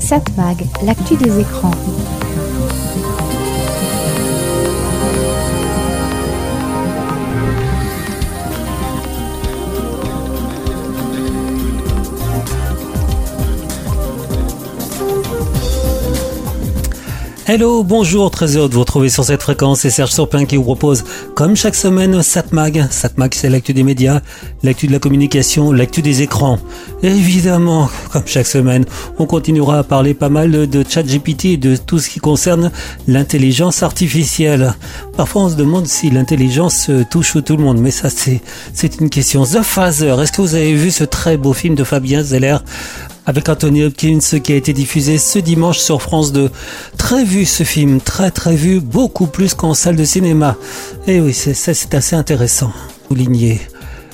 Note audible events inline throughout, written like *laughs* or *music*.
Satmag, l'actu des écrans. Hello, bonjour, très heureux de vous retrouver sur cette fréquence. C'est Serge Surpin qui vous propose, comme chaque semaine, Satmag. Satmag, c'est l'actu des médias, l'actu de la communication, l'actu des écrans. évidemment, comme chaque semaine, on continuera à parler pas mal de ChatGPT et de tout ce qui concerne l'intelligence artificielle. Parfois, on se demande si l'intelligence touche tout le monde, mais ça, c'est, une question. The Phaser, est-ce que vous avez vu ce très beau film de Fabien Zeller avec Anthony Hopkins qui a été diffusé ce dimanche sur France 2. Très vu ce film, très très vu, beaucoup plus qu'en salle de cinéma. Et oui, c'est, c'est assez intéressant. Souligné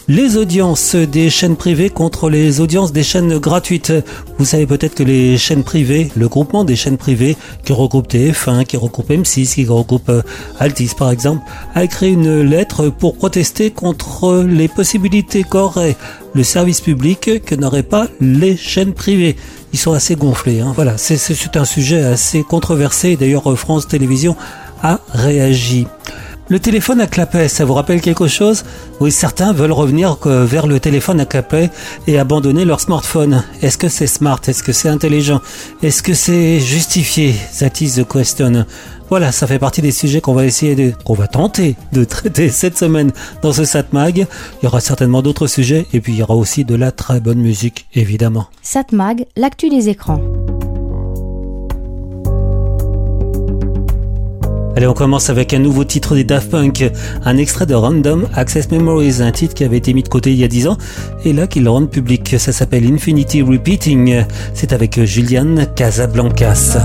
les audiences des chaînes privées contre les audiences des chaînes gratuites. Vous savez peut-être que les chaînes privées, le groupement des chaînes privées qui regroupe TF1, qui regroupe M6, qui regroupe euh, Altis par exemple, a écrit une lettre pour protester contre les possibilités qu'aurait le service public que n'auraient pas les chaînes privées. Ils sont assez gonflés. Hein. Voilà, c'est un sujet assez controversé. D'ailleurs, France Télévisions a réagi. Le téléphone à clapet, ça vous rappelle quelque chose? Oui, certains veulent revenir vers le téléphone à clapet et abandonner leur smartphone. Est-ce que c'est smart? Est-ce que c'est intelligent? Est-ce que c'est justifié? That is the question. Voilà, ça fait partie des sujets qu'on va essayer de, qu'on va tenter de traiter *laughs* cette semaine dans ce Satmag. Il y aura certainement d'autres sujets et puis il y aura aussi de la très bonne musique, évidemment. Satmag, l'actu des écrans. Allez, on commence avec un nouveau titre des Daft Punk, un extrait de Random Access Memories, un titre qui avait été mis de côté il y a 10 ans, et là qu'ils le rendent public. Ça s'appelle Infinity Repeating. C'est avec Julian Casablancas.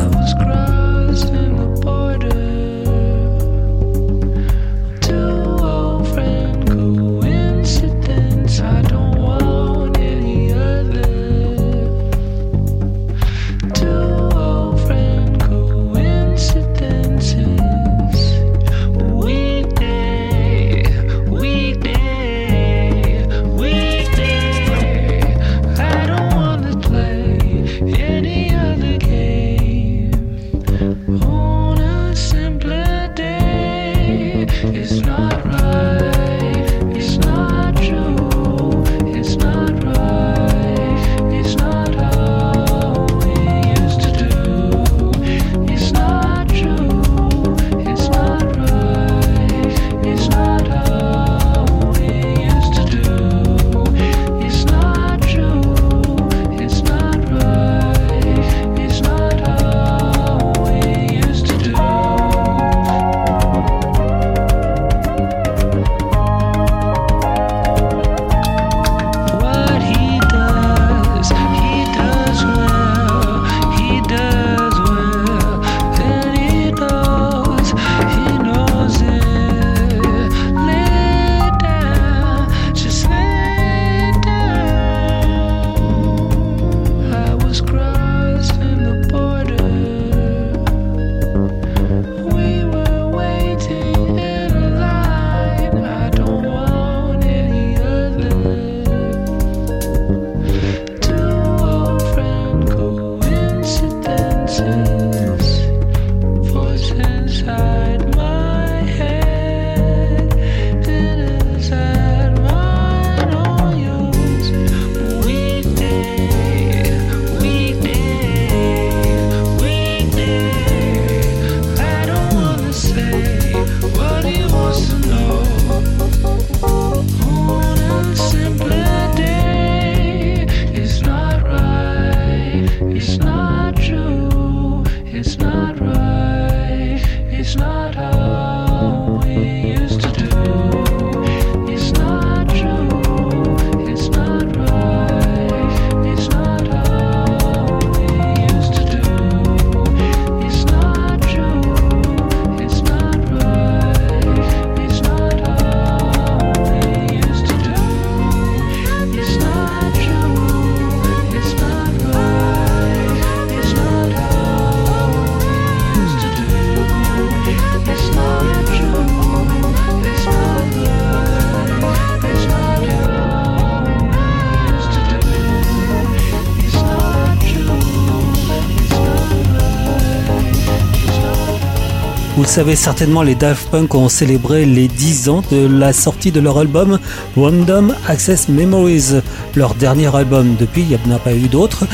Savez certainement, les Daft Punk ont célébré les 10 ans de la sortie de leur album Random Access Memories, leur dernier album. Depuis, il n'y en a pas eu d'autres.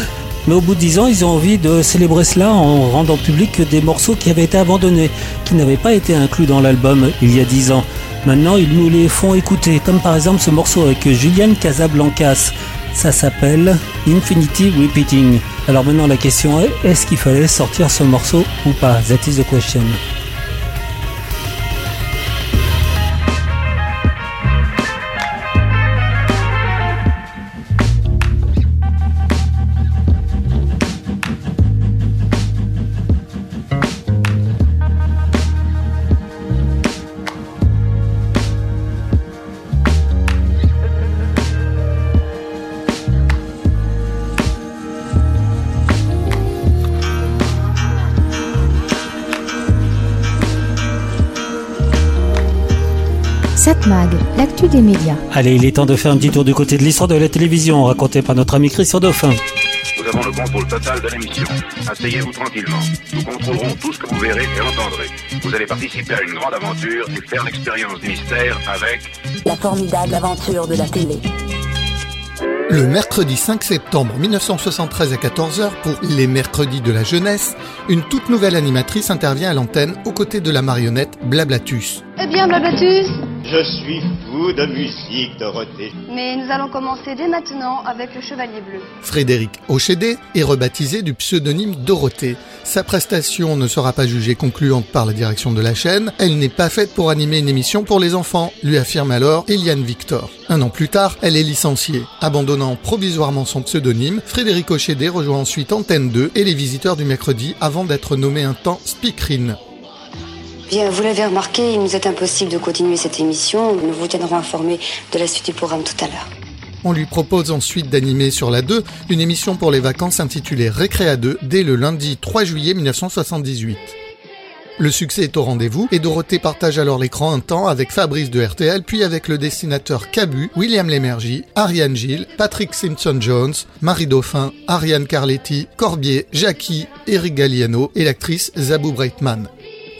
Mais au bout de 10 ans, ils ont envie de célébrer cela en rendant public des morceaux qui avaient été abandonnés, qui n'avaient pas été inclus dans l'album il y a 10 ans. Maintenant, ils nous les font écouter, comme par exemple ce morceau avec Julian Casablancas. Ça s'appelle Infinity Repeating. Alors maintenant, la question est, est-ce qu'il fallait sortir ce morceau ou pas? That is the question. L'actu des médias. Allez, il est temps de faire un petit tour du côté de l'histoire de la télévision, raconté par notre ami Christian Dauphin. Nous avons le contrôle total de l'émission. Asseyez-vous tranquillement. Nous contrôlerons tout ce que vous verrez et entendrez. Vous allez participer à une grande aventure et faire l'expérience du mystère avec... La formidable aventure de la télé. Le mercredi 5 septembre 1973 à 14h pour Les Mercredis de la Jeunesse, une toute nouvelle animatrice intervient à l'antenne aux côtés de la marionnette Blablatus. Eh bien, Blablatus Je suis fou de musique, Dorothée. Mais nous allons commencer dès maintenant avec le Chevalier Bleu. Frédéric Ochédé est rebaptisé du pseudonyme Dorothée. Sa prestation ne sera pas jugée concluante par la direction de la chaîne. Elle n'est pas faite pour animer une émission pour les enfants, lui affirme alors Eliane Victor. Un an plus tard, elle est licenciée. Abandonnant provisoirement son pseudonyme, Frédéric Ochédé rejoint ensuite Antenne 2 et les visiteurs du mercredi avant d'être nommé un temps speakerine. Bien, vous l'avez remarqué, il nous est impossible de continuer cette émission. Nous vous tiendrons informés de la suite du programme tout à l'heure. On lui propose ensuite d'animer sur la 2 une émission pour les vacances intitulée Récréa 2 dès le lundi 3 juillet 1978. Le succès est au rendez-vous et Dorothée partage alors l'écran un temps avec Fabrice de RTL, puis avec le dessinateur Cabu, William Lémergie, Ariane Gilles, Patrick Simpson-Jones, Marie Dauphin, Ariane Carletti, Corbier, Jackie, Eric Galliano et l'actrice Zabou Breitman.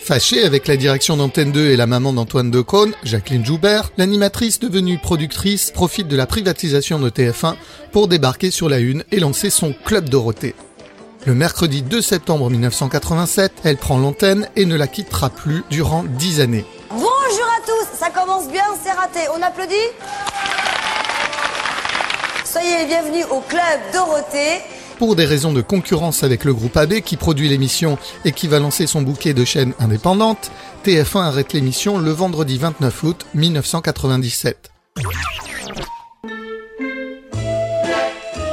Fâchée avec la direction d'Antenne 2 et la maman d'Antoine Decaune, Jacqueline Joubert, l'animatrice devenue productrice profite de la privatisation de TF1 pour débarquer sur la une et lancer son Club Dorothée. Le mercredi 2 septembre 1987, elle prend l'antenne et ne la quittera plus durant 10 années. Bonjour à tous, ça commence bien, c'est raté. On applaudit Soyez les bienvenus au Club Dorothée. Pour des raisons de concurrence avec le groupe AB qui produit l'émission et qui va lancer son bouquet de chaînes indépendantes, TF1 arrête l'émission le vendredi 29 août 1997.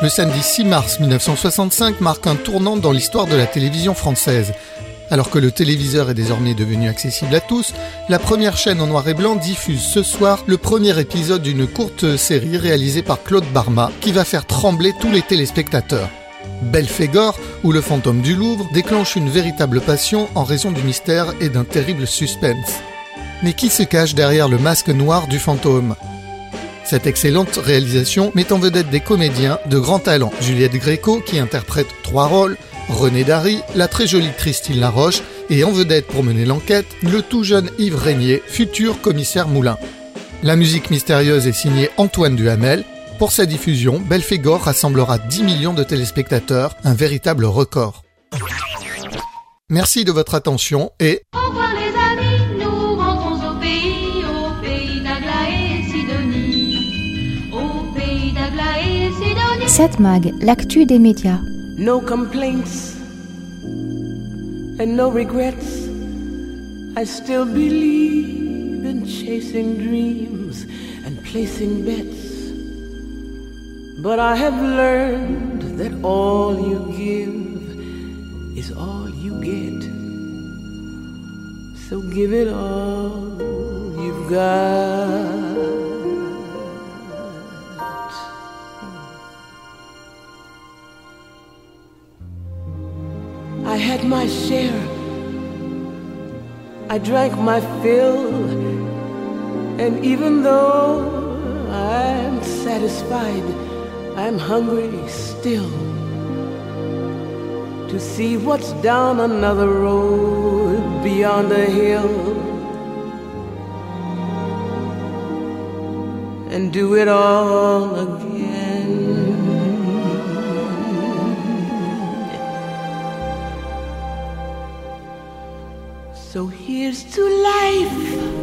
Le samedi 6 mars 1965 marque un tournant dans l'histoire de la télévision française. Alors que le téléviseur est désormais devenu accessible à tous, la première chaîne en noir et blanc diffuse ce soir le premier épisode d'une courte série réalisée par Claude Barma qui va faire trembler tous les téléspectateurs. Belphégor, ou le fantôme du Louvre, déclenche une véritable passion en raison du mystère et d'un terrible suspense. Mais qui se cache derrière le masque noir du fantôme? Cette excellente réalisation met en vedette des comédiens de grand talent. Juliette Gréco, qui interprète trois rôles, René Dary, la très jolie Christine Laroche, et en vedette pour mener l'enquête, le tout jeune Yves Régnier, futur commissaire Moulin. La musique mystérieuse est signée Antoine Duhamel, pour sa diffusion, Belphégor rassemblera 10 millions de téléspectateurs, un véritable record. Merci de votre attention et... Au revoir les amis, nous rentrons au pays, au pays d'Agla et Sidonie. Au pays d'Agla et Sidonie. Satmag, l'actu des médias. No complaints and no regrets. I still believe in chasing dreams and placing bets. But I have learned that all you give is all you get. So give it all you've got. I had my share. I drank my fill. And even though I'm satisfied, I'm hungry still to see what's down another road. beyond the hill and do it all again. So here's to life.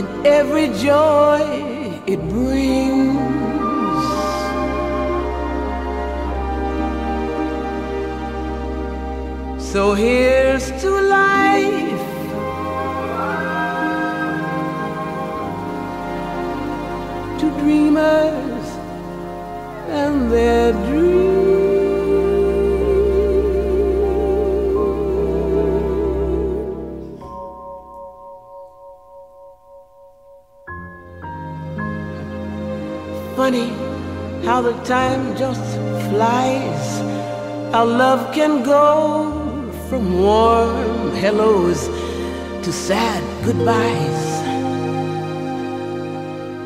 And every joy it brings. So here's to life. To dreamers and their dreams. Time just flies. Our love can go from warm hellos to sad goodbyes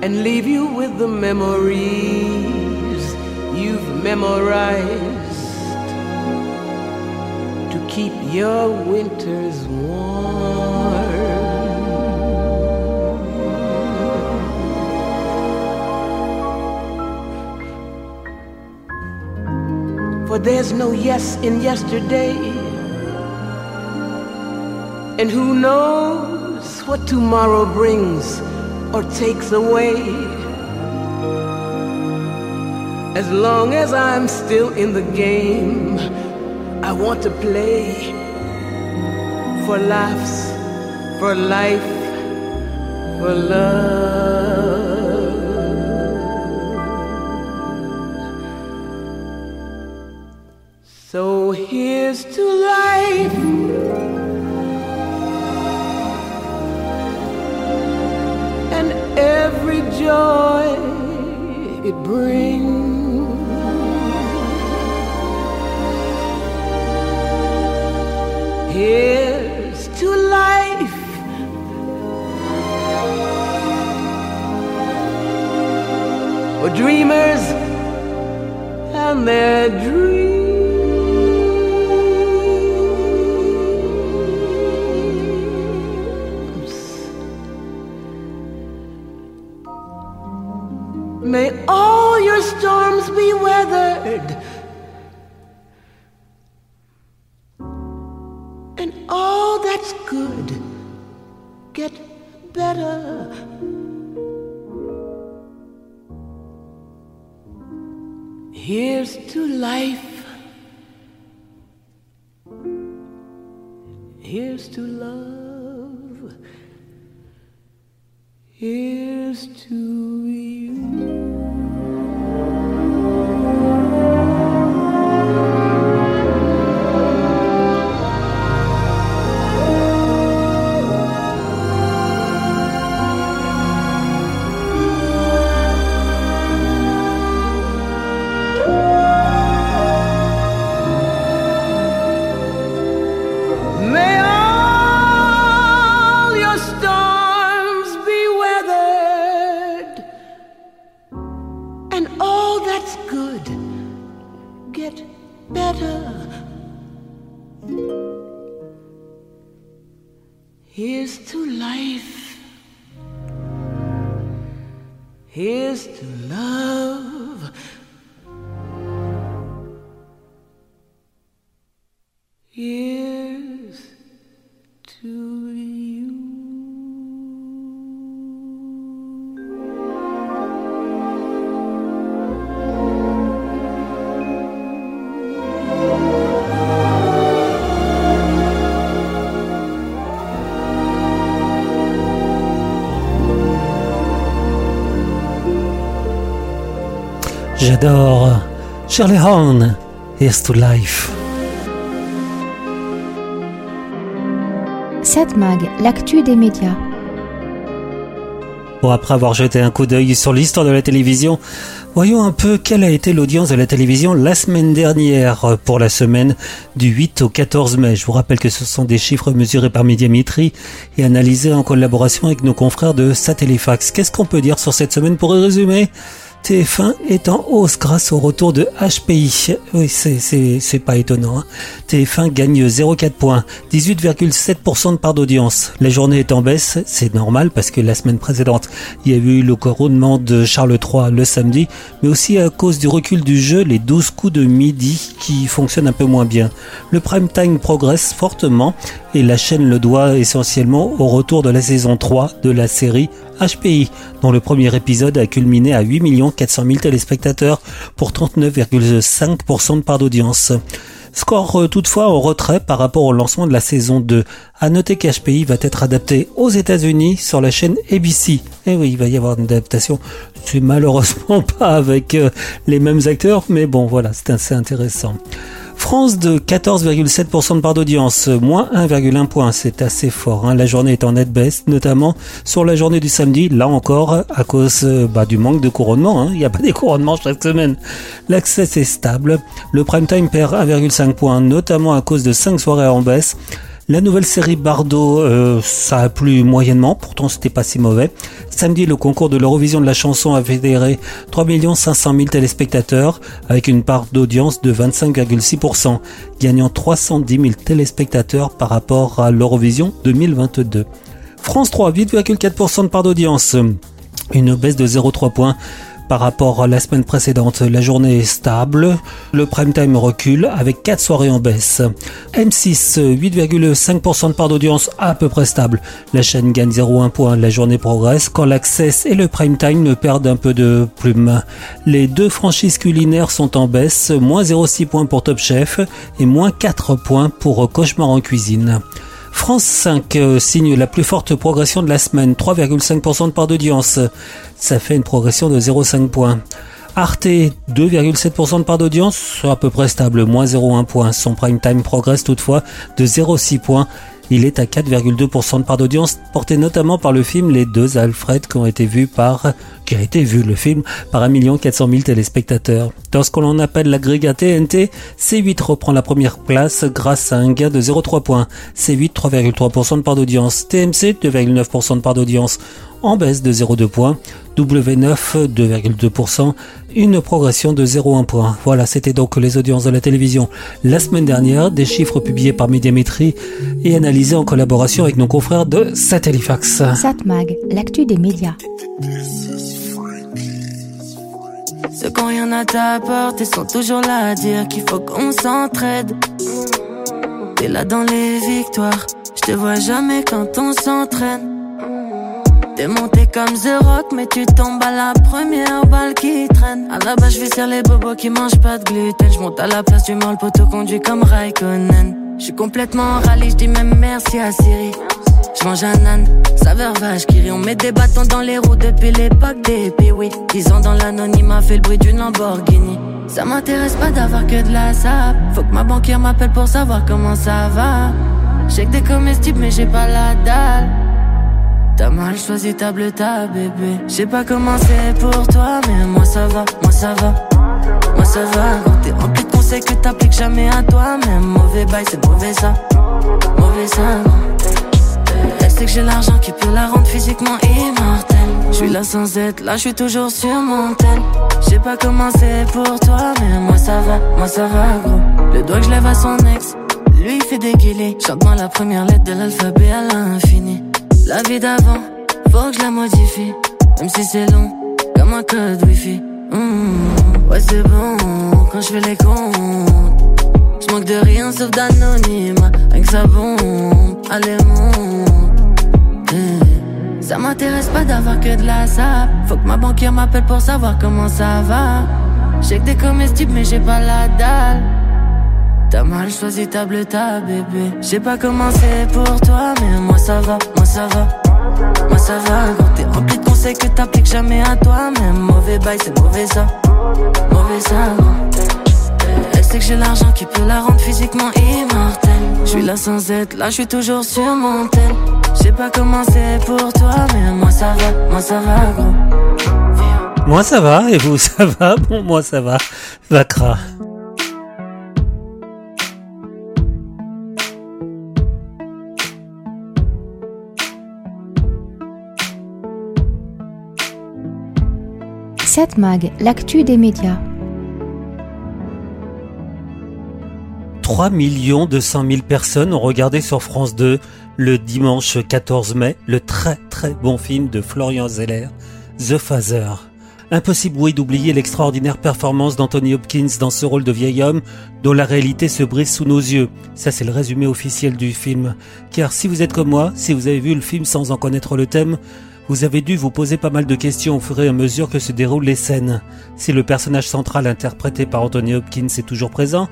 and leave you with the memories you've memorized to keep your winters warm. For there's no yes in yesterday. And who knows what tomorrow brings or takes away? As long as I'm still in the game, I want to play for laughs, for life, for love. For dreamers and their dreams. J'adore Shirley Horn, Here's to Life. Cette mag, l'actu des médias. Bon, après avoir jeté un coup d'œil sur l'histoire de la télévision, voyons un peu quelle a été l'audience de la télévision la semaine dernière pour la semaine du 8 au 14 mai. Je vous rappelle que ce sont des chiffres mesurés par Médiamétrie et analysés en collaboration avec nos confrères de Satellifax. Qu'est-ce qu'on peut dire sur cette semaine pour résumer? TF1 est en hausse grâce au retour de HPI. Oui, c'est pas étonnant. Hein. TF1 gagne 0,4 points, 18,7% de part d'audience. La journée est en baisse, c'est normal parce que la semaine précédente, il y a eu le couronnement de Charles III le samedi, mais aussi à cause du recul du jeu, les 12 coups de midi qui fonctionnent un peu moins bien. Le prime time progresse fortement et la chaîne le doit essentiellement au retour de la saison 3 de la série HPI, dont le premier épisode a culminé à 8 400 000 téléspectateurs pour 39,5% de part d'audience. Score euh, toutefois en retrait par rapport au lancement de la saison 2. À noter qu'HPI va être adapté aux États-Unis sur la chaîne ABC. Et eh oui, il va y avoir une adaptation. C'est malheureusement *laughs* pas avec euh, les mêmes acteurs, mais bon, voilà, c'est assez intéressant. France de 14,7% de part d'audience, moins 1,1 point, c'est assez fort. Hein. La journée est en net baisse, notamment sur la journée du samedi, là encore à cause euh, bah, du manque de couronnement. Hein. Il n'y a pas des couronnements chaque semaine. L'accès est stable. Le prime time perd 1,5 point, notamment à cause de 5 soirées en baisse. La nouvelle série Bardot, euh, ça a plu moyennement, pourtant c'était pas si mauvais. Samedi, le concours de l'Eurovision de la chanson a fédéré 3 500 000 téléspectateurs avec une part d'audience de 25,6%, gagnant 310 000 téléspectateurs par rapport à l'Eurovision 2022. France 3, 8,4% de part d'audience, une baisse de 0,3 points par rapport à la semaine précédente. La journée est stable, le prime time recule avec 4 soirées en baisse. M6, 8,5% de part d'audience à peu près stable. La chaîne gagne 0,1 point, la journée progresse quand l'Access et le prime time perdent un peu de plume. Les deux franchises culinaires sont en baisse, moins 0,6 points pour Top Chef et moins 4 points pour Cauchemar en cuisine. France 5 euh, signe la plus forte progression de la semaine, 3,5% de part d'audience. Ça fait une progression de 0,5 points. Arte, 2,7% de part d'audience, à peu près stable, moins 0,1 point. Son prime time progresse toutefois de 0,6 points il est à 4,2% de part d'audience, porté notamment par le film Les Deux Alfred qui ont été vus par, qui a été vu le film par 1 400 000 téléspectateurs. Dans ce qu'on appelle l'agrégat TNT, C8 reprend la première place grâce à un gain de 0,3 points. C8 3,3% de part d'audience. TMC 2,9% de part d'audience en baisse de 0,2 points. W9 2,2%, une progression de 0,1 point. Voilà, c'était donc les audiences de la télévision la semaine dernière, des chiffres publiés par Médiamétrie et analysés en collaboration avec nos confrères de Satellifax. Satmag, l'actu des médias. Ceux qui rien à t'apporter sont toujours là à dire qu'il faut qu'on s'entraide. T'es là dans les victoires, je te vois jamais quand on s'entraîne. T'es monté comme The Rock, mais tu tombes à la première balle qui traîne. À la base, je sur les bobos qui mangent pas de gluten. Je monte à la place du mal, poteau conduit comme Raikkonen. Je suis complètement rallye, je dis même merci à Siri. Je mange un âne, saveur vache qui rit. On met des bâtons dans les roues depuis l'époque des oui. Dix ans dans l'anonymat, fait le bruit d'une Lamborghini. Ça m'intéresse pas d'avoir que de la sable. Faut que ma banquière m'appelle pour savoir comment ça va. J'ai que des comestibles, mais j'ai pas la dalle. T'as mal choisi ta bleu, ta bébé. J'ai pas comment pour toi, mais moi ça va, moi ça va. Moi ça va, quand t'es rempli de conseils que t'appliques jamais à toi-même. Mauvais bail, c'est mauvais ça. Mauvais ça. Elle sait que j'ai l'argent qui peut la rendre physiquement immortelle. Je suis là sans être, là je toujours sur mon tel. J'ai pas comment pour toi, mais moi ça va, moi ça va gros. Le doigt que je à son ex, lui il fait déguiler. Chante moi la première lettre de l'alphabet à l'infini. La vie d'avant, faut que je la modifie. Même si c'est long, comme un code wifi. Mmh, ouais, c'est bon quand je fais les comptes. Je manque de rien sauf d'anonymat. Avec ça bon, allez monte. Mmh. Ça m'intéresse pas d'avoir que de la sable. Faut que ma banquière m'appelle pour savoir comment ça va. J'ai que des comestibles, mais j'ai pas la dalle. T'as mal choisi ta ta bébé. J'ai pas comment c'est pour toi, mais moi ça va, moi ça va. Moi ça va, quand t'es rempli de conseils que t'appliques jamais à toi-même. Mauvais bail, c'est mauvais ça. Mauvais ça. Elle sait que j'ai l'argent qui peut la rendre physiquement immortelle. Je suis là sans être, là je suis toujours sur mon tel. J'ai pas comment c'est pour toi, mais moi ça va, moi ça va, gros. Moi ça va, et vous *laughs* ça va? Bon, moi ça va. Vacra. Mag, l'actu des médias. 3 200 000 personnes ont regardé sur France 2 le dimanche 14 mai le très très bon film de Florian Zeller, The Father. Impossible oui d'oublier l'extraordinaire performance d'Anthony Hopkins dans ce rôle de vieil homme dont la réalité se brise sous nos yeux. Ça c'est le résumé officiel du film. Car si vous êtes comme moi, si vous avez vu le film sans en connaître le thème, vous avez dû vous poser pas mal de questions au fur et à mesure que se déroulent les scènes. Si le personnage central interprété par Anthony Hopkins est toujours présent,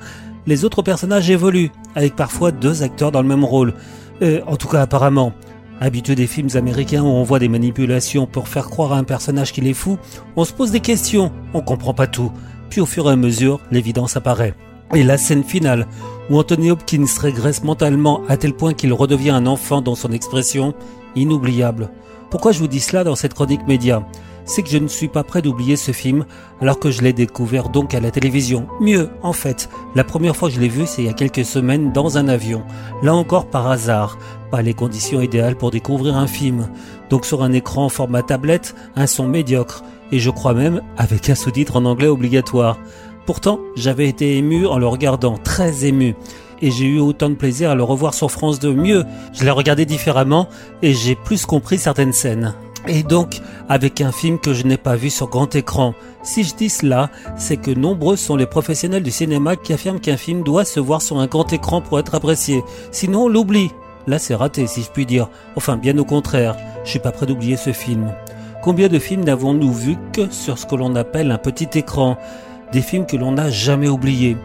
les autres personnages évoluent, avec parfois deux acteurs dans le même rôle. Euh, en tout cas apparemment. Habitué des films américains où on voit des manipulations pour faire croire à un personnage qu'il est fou, on se pose des questions, on comprend pas tout. Puis au fur et à mesure, l'évidence apparaît. Et la scène finale, où Anthony Hopkins régresse mentalement à tel point qu'il redevient un enfant dans son expression, inoubliable. Pourquoi je vous dis cela dans cette chronique média? C'est que je ne suis pas prêt d'oublier ce film alors que je l'ai découvert donc à la télévision. Mieux, en fait, la première fois que je l'ai vu, c'est il y a quelques semaines dans un avion. Là encore par hasard, pas les conditions idéales pour découvrir un film. Donc sur un écran format tablette, un son médiocre et je crois même avec un sous-titre en anglais obligatoire. Pourtant, j'avais été ému en le regardant, très ému et j'ai eu autant de plaisir à le revoir sur France 2. Mieux, je l'ai regardé différemment et j'ai plus compris certaines scènes. Et donc, avec un film que je n'ai pas vu sur grand écran. Si je dis cela, c'est que nombreux sont les professionnels du cinéma qui affirment qu'un film doit se voir sur un grand écran pour être apprécié. Sinon, on l'oublie. Là, c'est raté, si je puis dire. Enfin, bien au contraire, je suis pas prêt d'oublier ce film. Combien de films n'avons-nous vu que sur ce que l'on appelle un petit écran? Des films que l'on n'a jamais oubliés.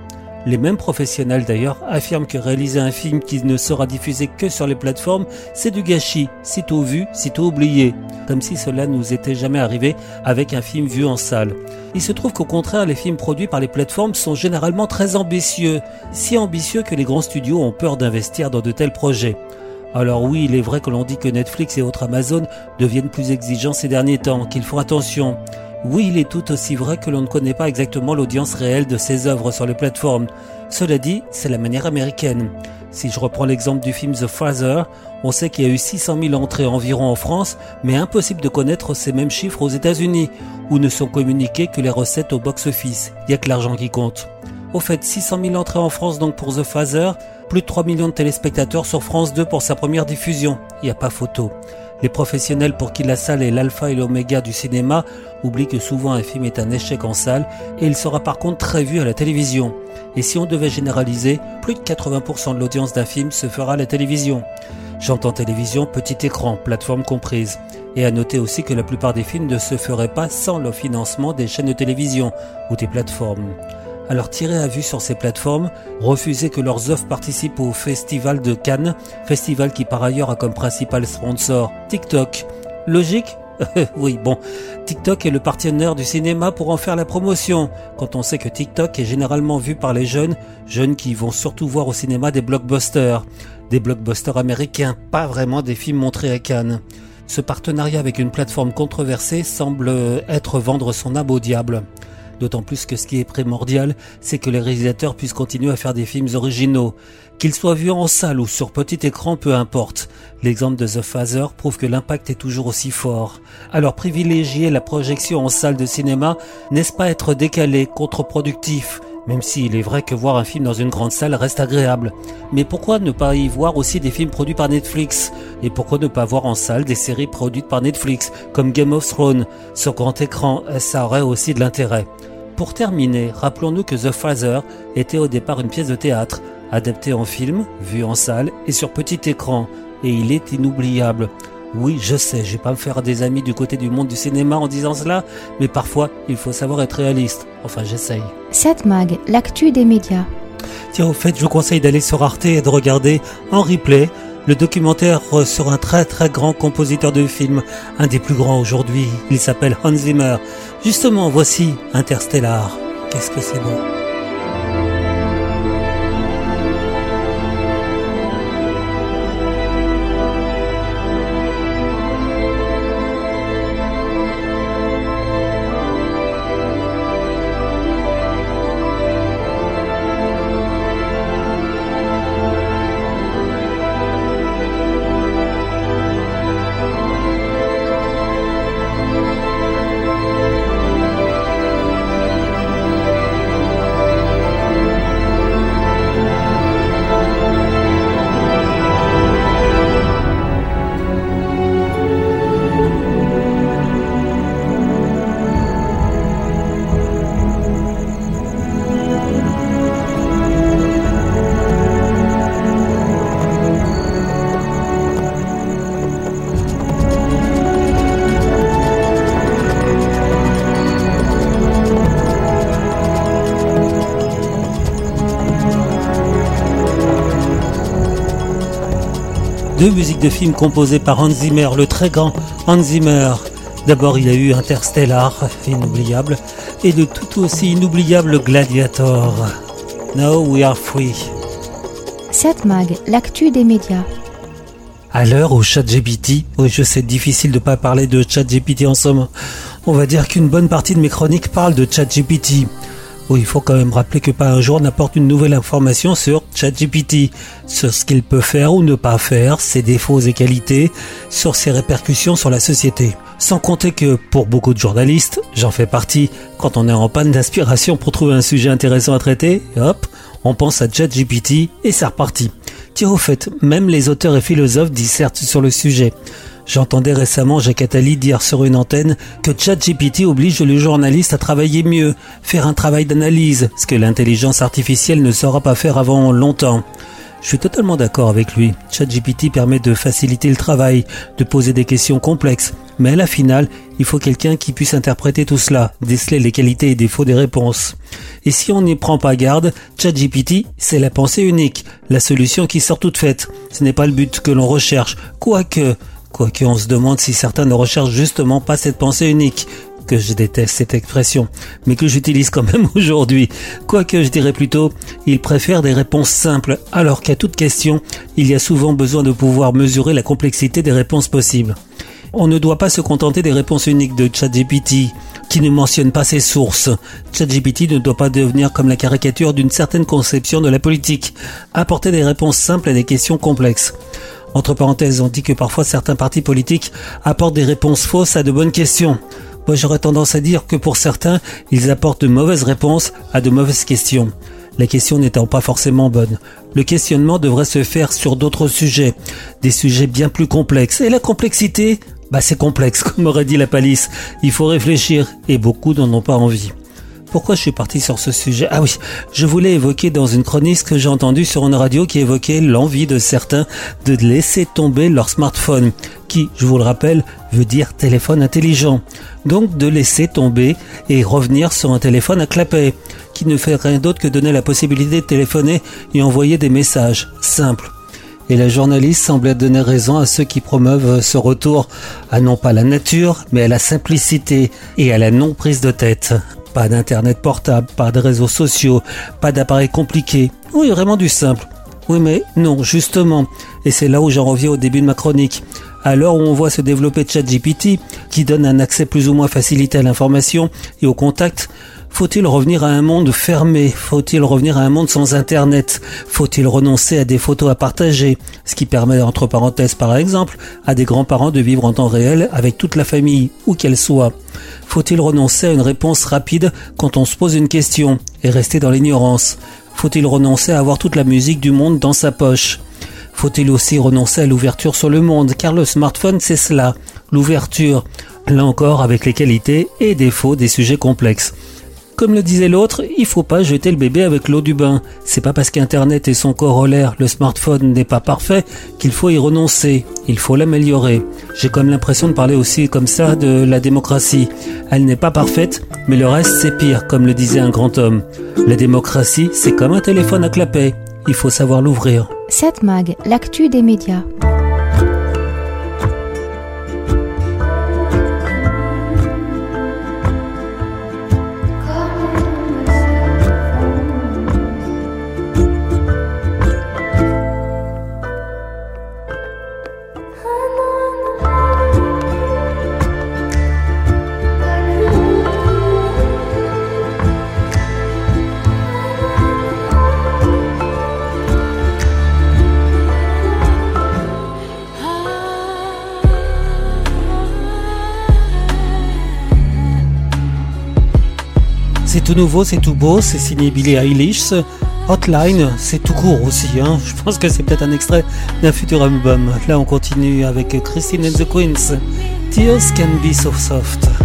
Les mêmes professionnels d'ailleurs affirment que réaliser un film qui ne sera diffusé que sur les plateformes, c'est du gâchis, sitôt vu, sitôt oublié, comme si cela nous était jamais arrivé avec un film vu en salle. Il se trouve qu'au contraire, les films produits par les plateformes sont généralement très ambitieux, si ambitieux que les grands studios ont peur d'investir dans de tels projets. Alors oui, il est vrai que l'on dit que Netflix et autres Amazon deviennent plus exigeants ces derniers temps, qu'ils font attention. Oui, il est tout aussi vrai que l'on ne connaît pas exactement l'audience réelle de ces œuvres sur les plateformes. Cela dit, c'est la manière américaine. Si je reprends l'exemple du film The Father, on sait qu'il y a eu 600 000 entrées environ en France, mais impossible de connaître ces mêmes chiffres aux États-Unis, où ne sont communiquées que les recettes au box-office. Il n'y a que l'argent qui compte. Au fait, 600 000 entrées en France donc pour The Father, plus de 3 millions de téléspectateurs sur France 2 pour sa première diffusion. Il n'y a pas photo. Les professionnels pour qui la salle est l'alpha et l'oméga du cinéma oublient que souvent un film est un échec en salle et il sera par contre très vu à la télévision. Et si on devait généraliser, plus de 80% de l'audience d'un film se fera à la télévision. J'entends télévision, petit écran, plateforme comprise. Et à noter aussi que la plupart des films ne se feraient pas sans le financement des chaînes de télévision ou des plateformes alors tirez à vue sur ces plateformes, refusez que leurs œuvres participent au Festival de Cannes, festival qui par ailleurs a comme principal sponsor TikTok. Logique? *laughs* Oui, bon, TikTok est le partenaire du cinéma pour en faire la promotion, quand on sait que TikTok est généralement vu par les jeunes, jeunes qui vont surtout voir au cinéma des blockbusters, des blockbusters américains, pas vraiment des films montrés à Cannes. Ce partenariat avec une plateforme controversée semble être vendre son âme au diable. D'autant plus que ce qui est primordial, c'est que les réalisateurs puissent continuer à faire des films originaux. Qu'ils soient vus en salle ou sur petit écran, peu importe. L'exemple de The Father prouve que l'impact est toujours aussi fort. Alors privilégier la projection en salle de cinéma, n'est-ce pas être décalé, contre-productif? Même s'il est vrai que voir un film dans une grande salle reste agréable. Mais pourquoi ne pas y voir aussi des films produits par Netflix? Et pourquoi ne pas voir en salle des séries produites par Netflix, comme Game of Thrones, sur grand écran Ça aurait aussi de l'intérêt. Pour terminer, rappelons-nous que The Father était au départ une pièce de théâtre, adaptée en film, vue en salle et sur petit écran, et il est inoubliable. Oui, je sais, je vais pas me faire des amis du côté du monde du cinéma en disant cela, mais parfois, il faut savoir être réaliste. Enfin, j'essaye. 7 Mag, l'actu des médias. Tiens, au fait, je vous conseille d'aller sur Arte et de regarder en replay le documentaire sur un très très grand compositeur de films, un des plus grands aujourd'hui. Il s'appelle Hans Zimmer. Justement, voici Interstellar. Qu'est-ce que c'est beau. Deux musiques de films composées par Hans Zimmer, le très grand Hans Zimmer. D'abord, il a eu Interstellar, inoubliable, et le tout aussi inoubliable Gladiator. Now we are free. 7 Mag, l'actu des médias. À l'heure où ChatGPT, oui je sais difficile de pas parler de ChatGPT en somme, on va dire qu'une bonne partie de mes chroniques parlent de ChatGPT. Oui, il faut quand même rappeler que pas un jour n'apporte une nouvelle information sur ChatGPT, sur ce qu'il peut faire ou ne pas faire, ses défauts et qualités, sur ses répercussions sur la société. Sans compter que pour beaucoup de journalistes, j'en fais partie, quand on est en panne d'inspiration pour trouver un sujet intéressant à traiter, hop, on pense à ChatGPT et c'est reparti. Tiens au fait, même les auteurs et philosophes dissertent sur le sujet. J'entendais récemment Jacques Attali dire sur une antenne que ChatGPT oblige le journaliste à travailler mieux, faire un travail d'analyse, ce que l'intelligence artificielle ne saura pas faire avant longtemps. Je suis totalement d'accord avec lui. ChatGPT permet de faciliter le travail, de poser des questions complexes. Mais à la finale, il faut quelqu'un qui puisse interpréter tout cela, déceler les qualités et défauts des réponses. Et si on n'y prend pas garde, ChatGPT, c'est la pensée unique, la solution qui sort toute faite. Ce n'est pas le but que l'on recherche, quoique, quoique on se demande si certains ne recherchent justement pas cette pensée unique, que je déteste cette expression, mais que j'utilise quand même *laughs* aujourd'hui. Quoique je dirais plutôt, il préfère des réponses simples, alors qu'à toute question, il y a souvent besoin de pouvoir mesurer la complexité des réponses possibles. On ne doit pas se contenter des réponses uniques de ChatGPT, qui ne mentionne pas ses sources. ChatGPT ne doit pas devenir comme la caricature d'une certaine conception de la politique, apporter des réponses simples à des questions complexes. Entre parenthèses, on dit que parfois certains partis politiques apportent des réponses fausses à de bonnes questions. Moi j'aurais tendance à dire que pour certains, ils apportent de mauvaises réponses à de mauvaises questions. La question n'étant pas forcément bonne. Le questionnement devrait se faire sur d'autres sujets, des sujets bien plus complexes. Et la complexité, bah c'est complexe, *laughs* comme aurait dit la palisse. Il faut réfléchir, et beaucoup n'en ont pas envie. Pourquoi je suis parti sur ce sujet? Ah oui, je voulais évoquer dans une chronique que j'ai entendue sur une radio qui évoquait l'envie de certains de laisser tomber leur smartphone, qui, je vous le rappelle, veut dire téléphone intelligent. Donc de laisser tomber et revenir sur un téléphone à clapet, qui ne fait rien d'autre que donner la possibilité de téléphoner et envoyer des messages simples. Et la journaliste semblait donner raison à ceux qui promeuvent ce retour à non pas la nature, mais à la simplicité et à la non prise de tête. Pas d'internet portable, pas de réseaux sociaux, pas d'appareils compliqués. Oui, vraiment du simple. Oui, mais non, justement. Et c'est là où j'en reviens au début de ma chronique. À l'heure où on voit se développer ChatGPT, qui donne un accès plus ou moins facilité à l'information et au contact, faut-il revenir à un monde fermé? Faut-il revenir à un monde sans Internet? Faut-il renoncer à des photos à partager? Ce qui permet, entre parenthèses par exemple, à des grands-parents de vivre en temps réel avec toute la famille, où qu'elle soit. Faut-il renoncer à une réponse rapide quand on se pose une question et rester dans l'ignorance? Faut-il renoncer à avoir toute la musique du monde dans sa poche? Faut-il aussi renoncer à l'ouverture sur le monde? Car le smartphone, c'est cela, l'ouverture. Là encore, avec les qualités et défauts des sujets complexes. Comme le disait l'autre, il faut pas jeter le bébé avec l'eau du bain. C'est pas parce qu'Internet et son corollaire, le smartphone, n'est pas parfait qu'il faut y renoncer. Il faut l'améliorer. J'ai comme l'impression de parler aussi comme ça de la démocratie. Elle n'est pas parfaite, mais le reste c'est pire, comme le disait un grand homme. La démocratie, c'est comme un téléphone à clapet. Il faut savoir l'ouvrir. 7 Mag, l'actu des médias. Tout nouveau, c'est tout beau, c'est signé Billie Eilish. Hotline, c'est tout court aussi. Hein. Je pense que c'est peut-être un extrait d'un futur album. Là, on continue avec Christine and the Queens. Tears can be so soft.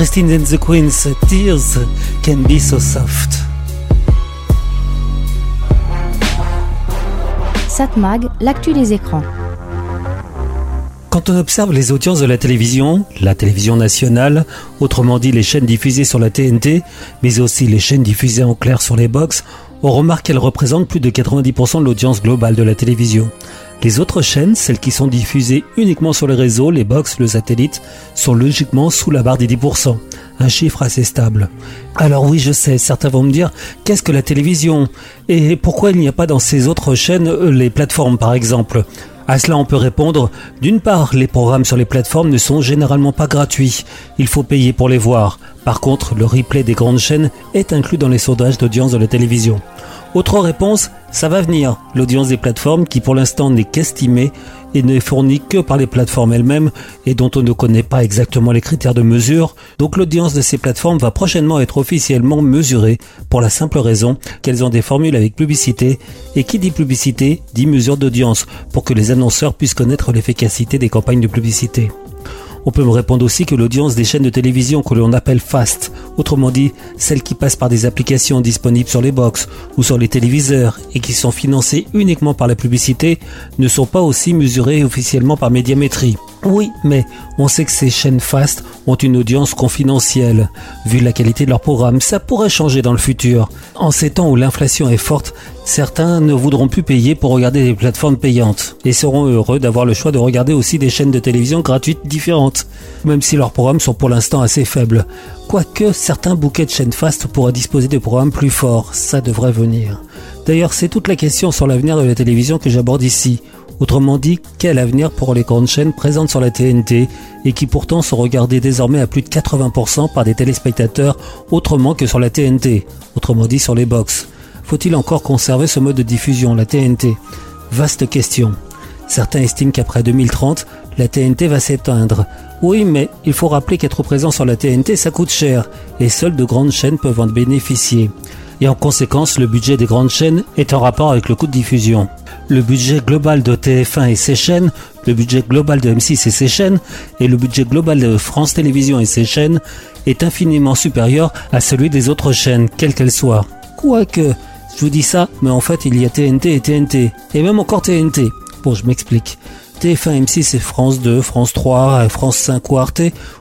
Christine and the Queens, Tears Can Be So Soft. Satmag, l'actu des écrans. Quand on observe les audiences de la télévision, la télévision nationale, autrement dit les chaînes diffusées sur la TNT, mais aussi les chaînes diffusées en clair sur les box, on remarque qu'elles représentent plus de 90% de l'audience globale de la télévision. Les autres chaînes, celles qui sont diffusées uniquement sur les réseaux, les box, le satellite, sont logiquement sous la barre des 10%, un chiffre assez stable. Alors oui, je sais, certains vont me dire, qu'est-ce que la télévision? Et pourquoi il n'y a pas dans ces autres chaînes euh, les plateformes par exemple? À cela, on peut répondre, d'une part, les programmes sur les plateformes ne sont généralement pas gratuits. Il faut payer pour les voir. Par contre, le replay des grandes chaînes est inclus dans les sondages d'audience de la télévision. Autre réponse, ça va venir. L'audience des plateformes, qui pour l'instant n'est qu'estimée et n'est fournie que par les plateformes elles-mêmes et dont on ne connaît pas exactement les critères de mesure, donc l'audience de ces plateformes va prochainement être officiellement mesurée pour la simple raison qu'elles ont des formules avec publicité et qui dit publicité dit mesure d'audience pour que les annonceurs puissent connaître l'efficacité des campagnes de publicité. On peut me répondre aussi que l'audience des chaînes de télévision que l'on appelle fast, autrement dit celles qui passent par des applications disponibles sur les box ou sur les téléviseurs et qui sont financées uniquement par la publicité, ne sont pas aussi mesurées officiellement par médiamétrie. Oui, mais on sait que ces chaînes fast ont une audience confidentielle. Vu la qualité de leur programme, ça pourrait changer dans le futur. En ces temps où l'inflation est forte, certains ne voudront plus payer pour regarder des plateformes payantes et seront heureux d'avoir le choix de regarder aussi des chaînes de télévision gratuites différentes, même si leurs programmes sont pour l'instant assez faibles. Quoique certains bouquets de chaînes fast pourraient disposer de programmes plus forts, ça devrait venir. D'ailleurs, c'est toute la question sur l'avenir de la télévision que j'aborde ici. Autrement dit, quel avenir pour les grandes chaînes présentes sur la TNT et qui pourtant sont regardées désormais à plus de 80% par des téléspectateurs autrement que sur la TNT, autrement dit sur les box. Faut-il encore conserver ce mode de diffusion, la TNT Vaste question. Certains estiment qu'après 2030, la TNT va s'éteindre. Oui, mais il faut rappeler qu'être présent sur la TNT, ça coûte cher, et seules de grandes chaînes peuvent en bénéficier. Et en conséquence, le budget des grandes chaînes est en rapport avec le coût de diffusion le budget global de TF1 et ses chaînes, le budget global de M6 et ses chaînes, et le budget global de France Télévisions et ses chaînes est infiniment supérieur à celui des autres chaînes, quelles qu'elles soient. Quoique, je vous dis ça, mais en fait il y a TNT et TNT, et même encore TNT. Bon, je m'explique. TF1, M6 et France 2, France 3 et France 5 ou Arte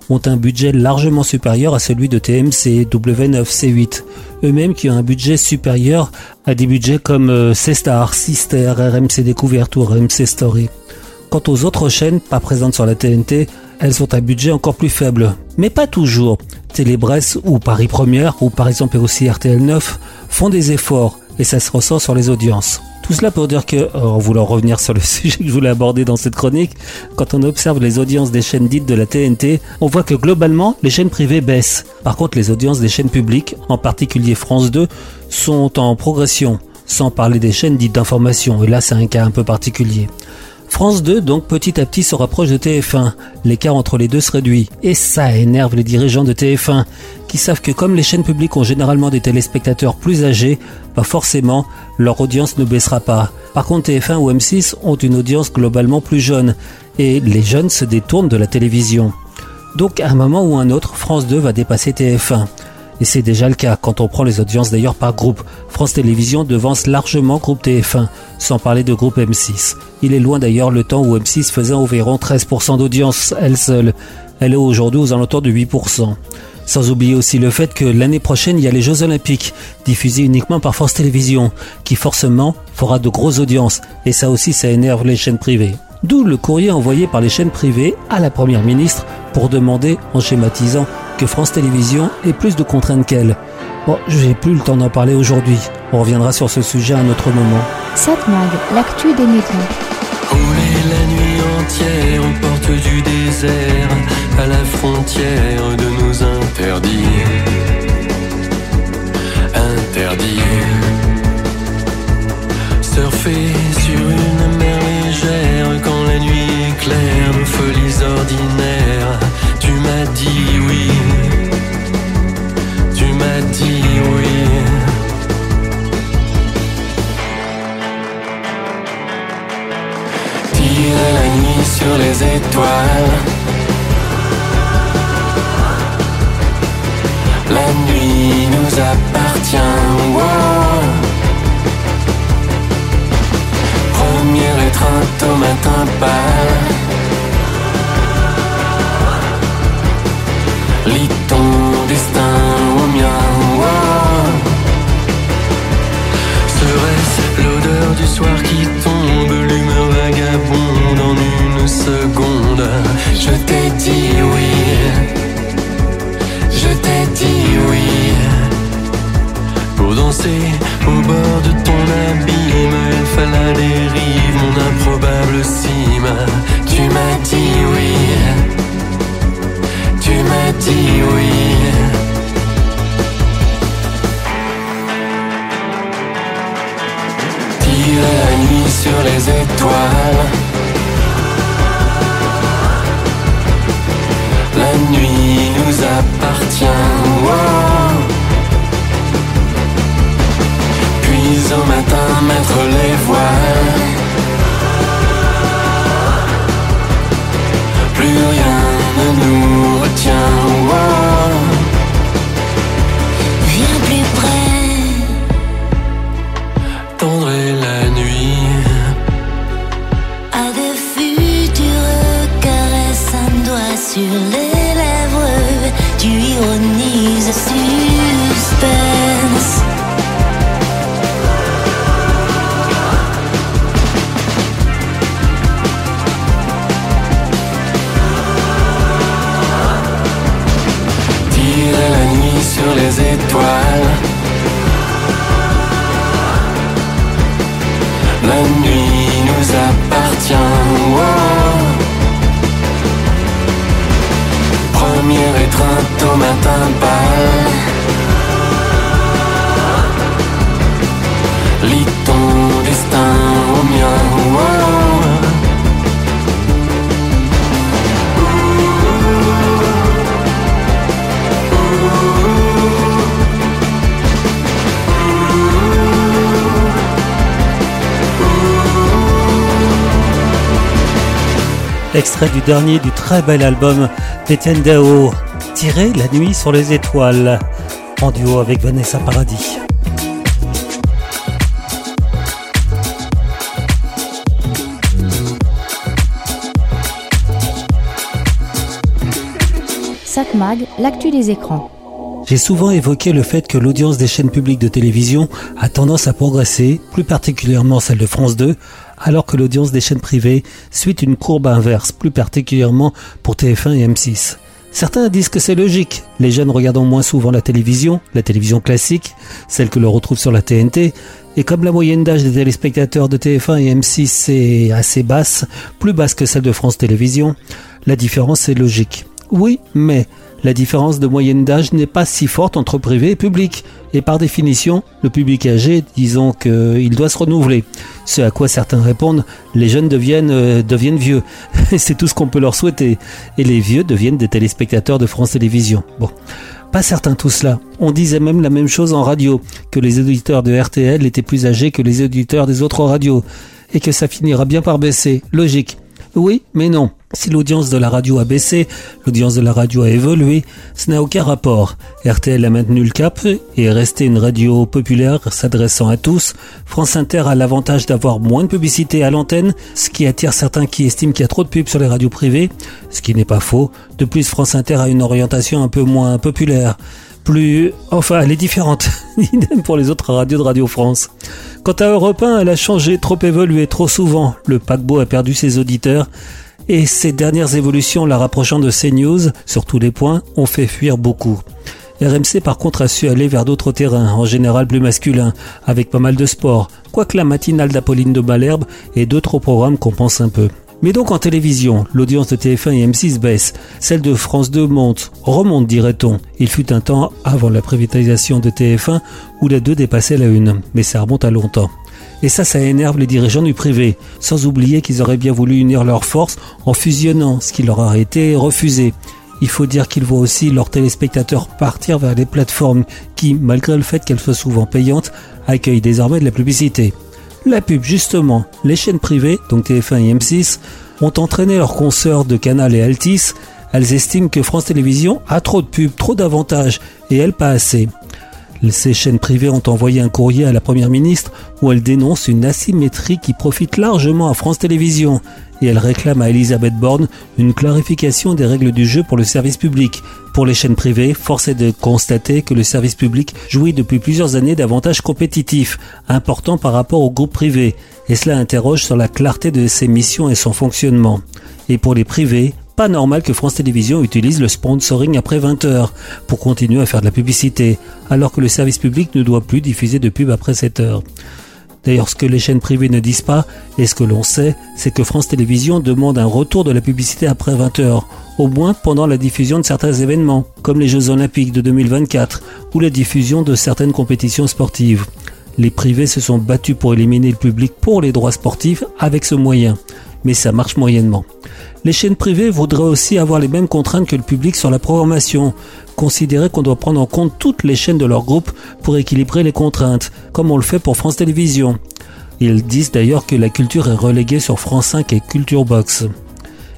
ont un budget largement supérieur à celui de TMC, W9, C8. Eux-mêmes qui ont un budget supérieur à des budgets comme euh, C-Star, Sister, RMC Découverte ou RMC Story. Quant aux autres chaînes pas présentes sur la TNT, elles ont un budget encore plus faible. Mais pas toujours. Télébresse ou Paris Première ou par exemple aussi RTL 9 font des efforts et ça se ressent sur les audiences. Tout cela pour dire que, en voulant revenir sur le *laughs* sujet que je voulais aborder dans cette chronique, quand on observe les audiences des chaînes dites de la TNT, on voit que globalement, les chaînes privées baissent. Par contre, les audiences des chaînes publiques, en particulier France 2, sont en progression, sans parler des chaînes dites d'information, et là c'est un cas un peu particulier. France 2, donc petit à petit, se rapproche de TF1. L'écart entre les deux se réduit. Et ça énerve les dirigeants de TF1, qui savent que comme les chaînes publiques ont généralement des téléspectateurs plus âgés, pas forcément, leur audience ne baissera pas. Par contre, TF1 ou M6 ont une audience globalement plus jeune, et les jeunes se détournent de la télévision. Donc à un moment ou un autre, France 2 va dépasser TF1. Et c'est déjà le cas quand on prend les audiences d'ailleurs par groupe. France Télévisions devance largement groupe TF1, sans parler de groupe M6. Il est loin d'ailleurs le temps où M6 faisait environ 13% d'audience elle seule. Elle est aujourd'hui aux alentours de 8%. Sans oublier aussi le fait que l'année prochaine, il y a les Jeux Olympiques, diffusés uniquement par France Télévisions, qui forcément fera de grosses audiences, et ça aussi ça énerve les chaînes privées. D'où le courrier envoyé par les chaînes privées à la Première ministre pour demander, en schématisant, que France Télévisions ait plus de contraintes qu'elle. Bon, je n'ai plus le temps d'en parler aujourd'hui. On reviendra sur ce sujet à un autre moment. Satmag, l'actu des médias. Rouler la nuit entière aux portes du désert, à la frontière de nos interdits. Interdits. Surfer sur une sur les lèvres, tu ironises suspense. Extrait du dernier du très bel album d'Étienne Dao, tiré La nuit sur les étoiles, en duo avec Vanessa Paradis. Satmag, l'actu des écrans. J'ai souvent évoqué le fait que l'audience des chaînes publiques de télévision a tendance à progresser, plus particulièrement celle de France 2, alors que l'audience des chaînes privées suit une courbe inverse, plus particulièrement pour TF1 et M6. Certains disent que c'est logique. Les jeunes regardant moins souvent la télévision, la télévision classique, celle que l'on retrouve sur la TNT, et comme la moyenne d'âge des téléspectateurs de TF1 et M6 est assez basse, plus basse que celle de France Télévisions, la différence est logique. Oui, mais la différence de moyenne d'âge n'est pas si forte entre privé et public. Et par définition, le public âgé, disons qu'il doit se renouveler. Ce à quoi certains répondent, les jeunes deviennent, euh, deviennent vieux. *laughs* C'est tout ce qu'on peut leur souhaiter. Et les vieux deviennent des téléspectateurs de France Télévisions. Bon. Pas certain tout cela. On disait même la même chose en radio, que les auditeurs de RTL étaient plus âgés que les auditeurs des autres radios. Et que ça finira bien par baisser. Logique. Oui, mais non. Si l'audience de la radio a baissé, l'audience de la radio a évolué, ce n'a aucun rapport. RTL a maintenu le cap et est resté une radio populaire s'adressant à tous. France Inter a l'avantage d'avoir moins de publicité à l'antenne, ce qui attire certains qui estiment qu'il y a trop de pubs sur les radios privées, ce qui n'est pas faux. De plus, France Inter a une orientation un peu moins populaire. Plus, enfin, elle est différente. *laughs* Idem pour les autres radios de Radio France. Quant à Europe 1, elle a changé, trop évolué, trop souvent. Le paquebot a perdu ses auditeurs. Et ces dernières évolutions, la rapprochant de CNews, sur tous les points, ont fait fuir beaucoup. RMC par contre a su aller vers d'autres terrains, en général plus masculins, avec pas mal de sport, quoique la matinale d'Apolline de Malherbe et d'autres programmes compensent un peu. Mais donc en télévision, l'audience de TF1 et M6 baisse, celle de France 2 monte, remonte dirait-on. Il fut un temps avant la privatisation de TF1 où les deux dépassaient la une, mais ça remonte à longtemps. Et ça, ça énerve les dirigeants du privé, sans oublier qu'ils auraient bien voulu unir leurs forces en fusionnant, ce qui leur a été refusé. Il faut dire qu'ils voient aussi leurs téléspectateurs partir vers les plateformes qui, malgré le fait qu'elles soient souvent payantes, accueillent désormais de la publicité. La pub, justement, les chaînes privées, donc TF1 et M6, ont entraîné leurs consoeurs de Canal et Altis. Elles estiment que France Télévisions a trop de pubs, trop d'avantages, et elles pas assez. Ces chaînes privées ont envoyé un courrier à la Première ministre où elle dénonce une asymétrie qui profite largement à France Télévisions et elle réclame à Elisabeth Borne une clarification des règles du jeu pour le service public. Pour les chaînes privées, force est de constater que le service public jouit depuis plusieurs années d'avantages compétitifs, importants par rapport au groupe privé, et cela interroge sur la clarté de ses missions et son fonctionnement. Et pour les privés, pas normal que France Télévisions utilise le sponsoring après 20 heures pour continuer à faire de la publicité, alors que le service public ne doit plus diffuser de pub après 7 heures. D'ailleurs, ce que les chaînes privées ne disent pas, et ce que l'on sait, c'est que France Télévisions demande un retour de la publicité après 20 heures, au moins pendant la diffusion de certains événements, comme les Jeux Olympiques de 2024 ou la diffusion de certaines compétitions sportives. Les privés se sont battus pour éliminer le public pour les droits sportifs avec ce moyen, mais ça marche moyennement. Les chaînes privées voudraient aussi avoir les mêmes contraintes que le public sur la programmation, considérer qu'on doit prendre en compte toutes les chaînes de leur groupe pour équilibrer les contraintes, comme on le fait pour France Télévisions. Ils disent d'ailleurs que la culture est reléguée sur France 5 et Culture Box.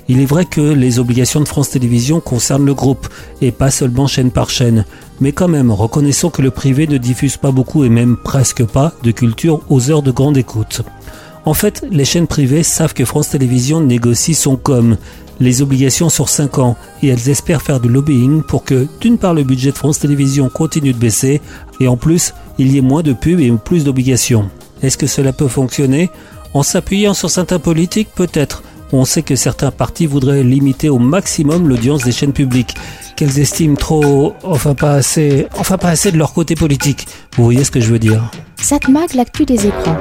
Il est vrai que les obligations de France Télévisions concernent le groupe et pas seulement chaîne par chaîne, mais quand même reconnaissons que le privé ne diffuse pas beaucoup et même presque pas de culture aux heures de grande écoute. En fait, les chaînes privées savent que France Télévisions négocie son com, les obligations sur 5 ans, et elles espèrent faire du lobbying pour que, d'une part, le budget de France Télévisions continue de baisser, et en plus, il y ait moins de pubs et plus d'obligations. Est-ce que cela peut fonctionner? En s'appuyant sur certains politiques, peut-être. On sait que certains partis voudraient limiter au maximum l'audience des chaînes publiques, qu'elles estiment trop, enfin pas assez, enfin pas assez de leur côté politique. Vous voyez ce que je veux dire? L'actu des écrans.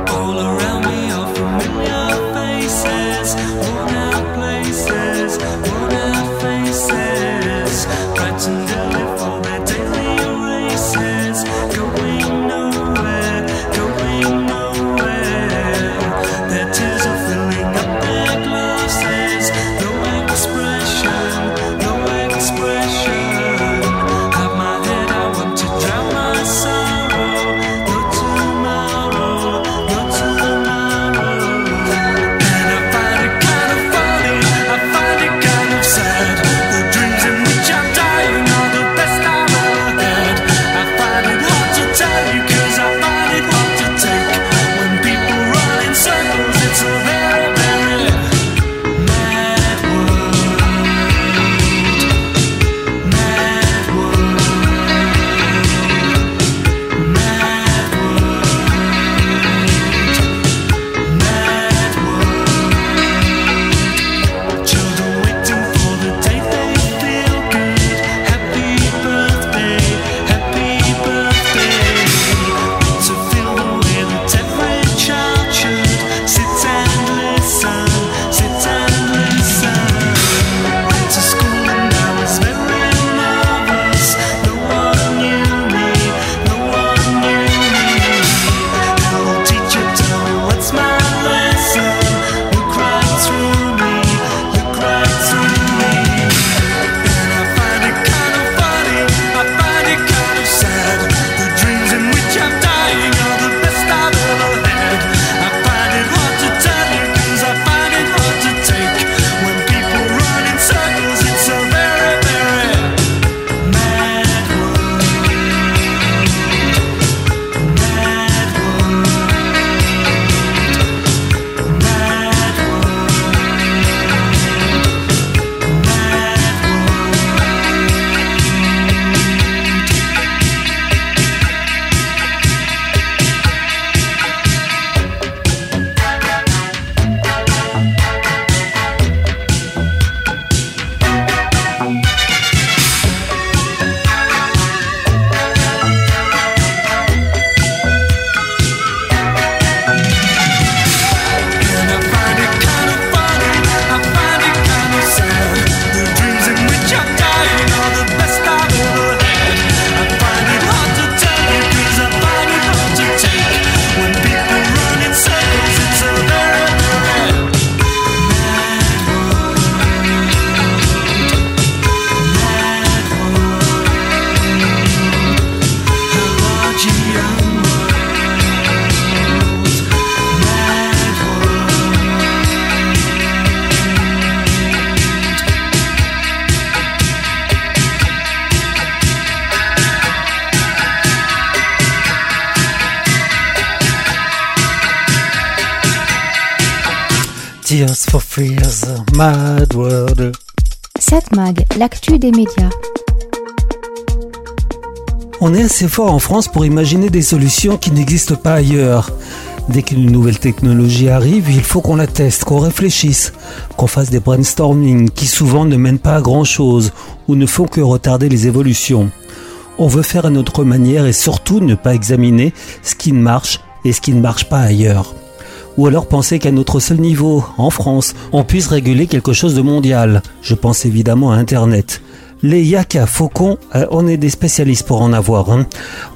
Assez fort en France pour imaginer des solutions qui n'existent pas ailleurs. Dès qu'une nouvelle technologie arrive, il faut qu'on la teste, qu'on réfléchisse, qu'on fasse des brainstorming qui souvent ne mènent pas à grand chose ou ne font que retarder les évolutions. On veut faire à notre manière et surtout ne pas examiner ce qui ne marche et ce qui ne marche pas ailleurs. Ou alors penser qu'à notre seul niveau, en France, on puisse réguler quelque chose de mondial. Je pense évidemment à Internet. Les yaka faucons, euh, on est des spécialistes pour en avoir. Hein.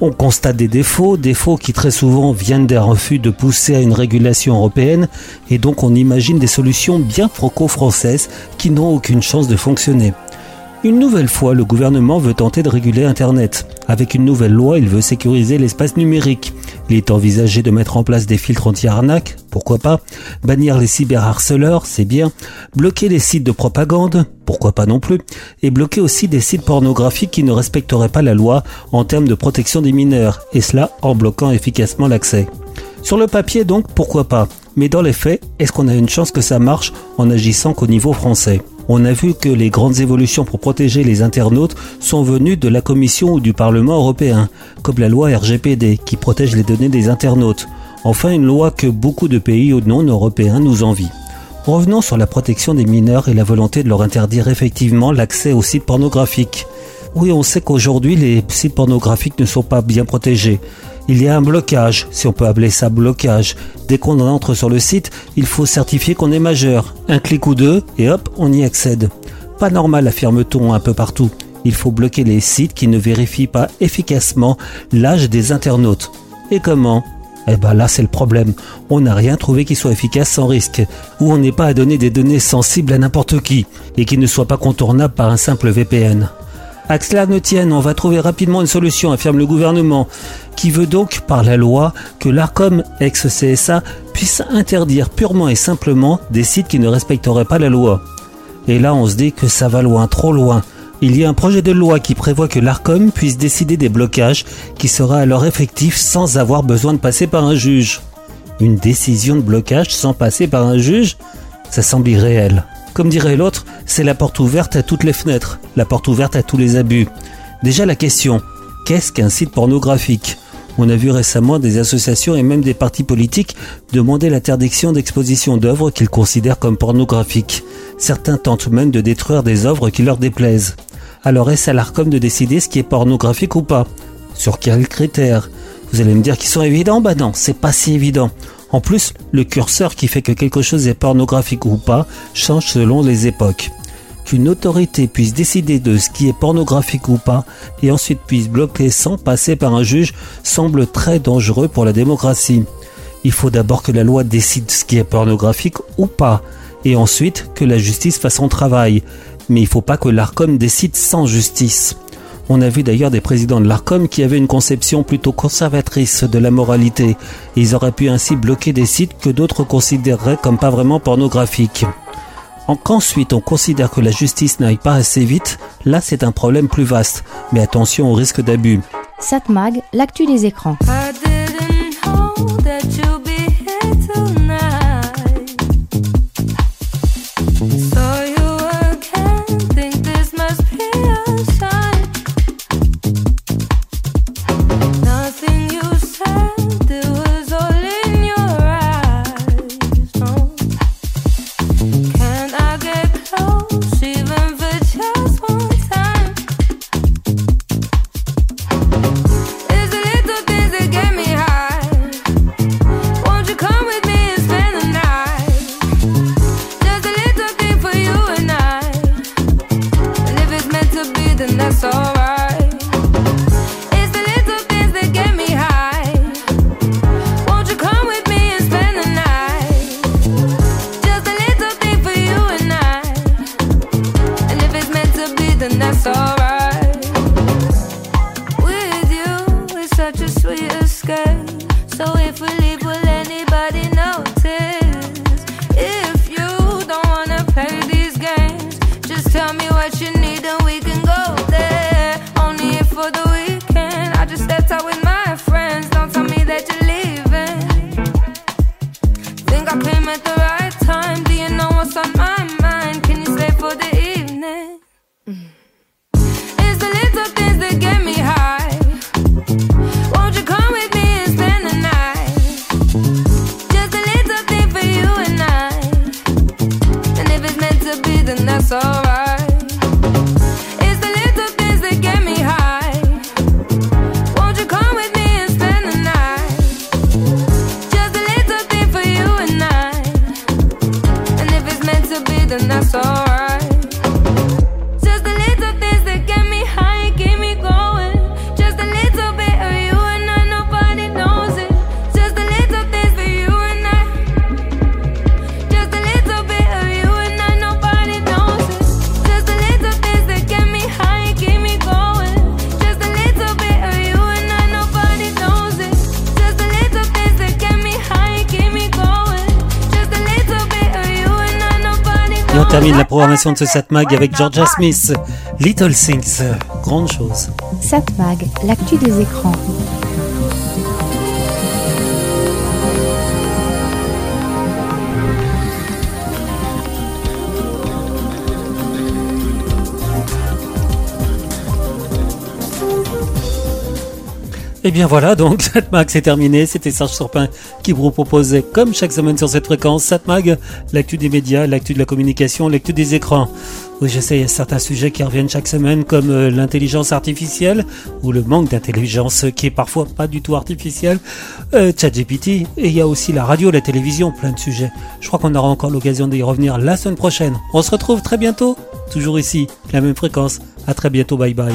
On constate des défauts, défauts qui très souvent viennent d'un refus de pousser à une régulation européenne, et donc on imagine des solutions bien franco-françaises qui n'ont aucune chance de fonctionner. Une nouvelle fois, le gouvernement veut tenter de réguler Internet. Avec une nouvelle loi, il veut sécuriser l'espace numérique. Il est envisagé de mettre en place des filtres anti-arnaque, pourquoi pas. Bannir les cyberharceleurs, c'est bien. Bloquer les sites de propagande, pourquoi pas non plus. Et bloquer aussi des sites pornographiques qui ne respecteraient pas la loi en termes de protection des mineurs, et cela en bloquant efficacement l'accès. Sur le papier donc, pourquoi pas. Mais dans les faits, est-ce qu'on a une chance que ça marche en agissant qu'au niveau français? On a vu que les grandes évolutions pour protéger les internautes sont venues de la Commission ou du Parlement européen, comme la loi RGPD qui protège les données des internautes. Enfin, une loi que beaucoup de pays non européens nous envient. Revenons sur la protection des mineurs et la volonté de leur interdire effectivement l'accès aux sites pornographiques. Oui, on sait qu'aujourd'hui les sites pornographiques ne sont pas bien protégés. Il y a un blocage, si on peut appeler ça blocage. Dès qu'on entre sur le site, il faut certifier qu'on est majeur. Un clic ou deux, et hop, on y accède. Pas normal, affirme-t-on un peu partout. Il faut bloquer les sites qui ne vérifient pas efficacement l'âge des internautes. Et comment? Eh ben là c'est le problème. On n'a rien trouvé qui soit efficace sans risque, ou on n'est pas à donner des données sensibles à n'importe qui, et qui ne soient pas contournables par un simple VPN. À ne tienne, on va trouver rapidement une solution, affirme le gouvernement, qui veut donc, par la loi, que l'ARCOM ex-CSA puisse interdire purement et simplement des sites qui ne respecteraient pas la loi. Et là, on se dit que ça va loin, trop loin. Il y a un projet de loi qui prévoit que l'ARCOM puisse décider des blocages qui sera alors effectif sans avoir besoin de passer par un juge. Une décision de blocage sans passer par un juge Ça semble irréel. Comme dirait l'autre, c'est la porte ouverte à toutes les fenêtres, la porte ouverte à tous les abus. Déjà la question, qu'est-ce qu'un site pornographique? On a vu récemment des associations et même des partis politiques demander l'interdiction d'exposition d'œuvres qu'ils considèrent comme pornographiques. Certains tentent même de détruire des œuvres qui leur déplaisent. Alors est-ce à l'ARCOM de décider ce qui est pornographique ou pas? Sur quels critères? Vous allez me dire qu'ils sont évidents? Bah non, c'est pas si évident. En plus, le curseur qui fait que quelque chose est pornographique ou pas change selon les époques. Qu'une autorité puisse décider de ce qui est pornographique ou pas et ensuite puisse bloquer sans passer par un juge semble très dangereux pour la démocratie. Il faut d'abord que la loi décide ce qui est pornographique ou pas et ensuite que la justice fasse son travail. Mais il ne faut pas que l'ARCOM décide sans justice. On a vu d'ailleurs des présidents de l'ARCOM qui avaient une conception plutôt conservatrice de la moralité. Ils auraient pu ainsi bloquer des sites que d'autres considéreraient comme pas vraiment pornographiques. Qu'ensuite on considère que la justice n'aille pas assez vite, là c'est un problème plus vaste. Mais attention au risque d'abus. Satmag, l'actu des écrans. Termine la programmation de ce Satmag avec Georgia Smith, Little Things, grande chose. Satmag, l'actu des écrans. Et eh bien voilà, donc *laughs* Satmag c'est terminé. C'était Serge Surpin qui vous proposait, comme chaque semaine sur cette fréquence, Satmag, l'actu des médias, l'actu de la communication, l'actu des écrans. Oui, je sais, il y a certains sujets qui reviennent chaque semaine, comme euh, l'intelligence artificielle, ou le manque d'intelligence qui est parfois pas du tout artificielle, euh, ChatGPT, et il y a aussi la radio, la télévision, plein de sujets. Je crois qu'on aura encore l'occasion d'y revenir la semaine prochaine. On se retrouve très bientôt, toujours ici, la même fréquence. À très bientôt, bye bye.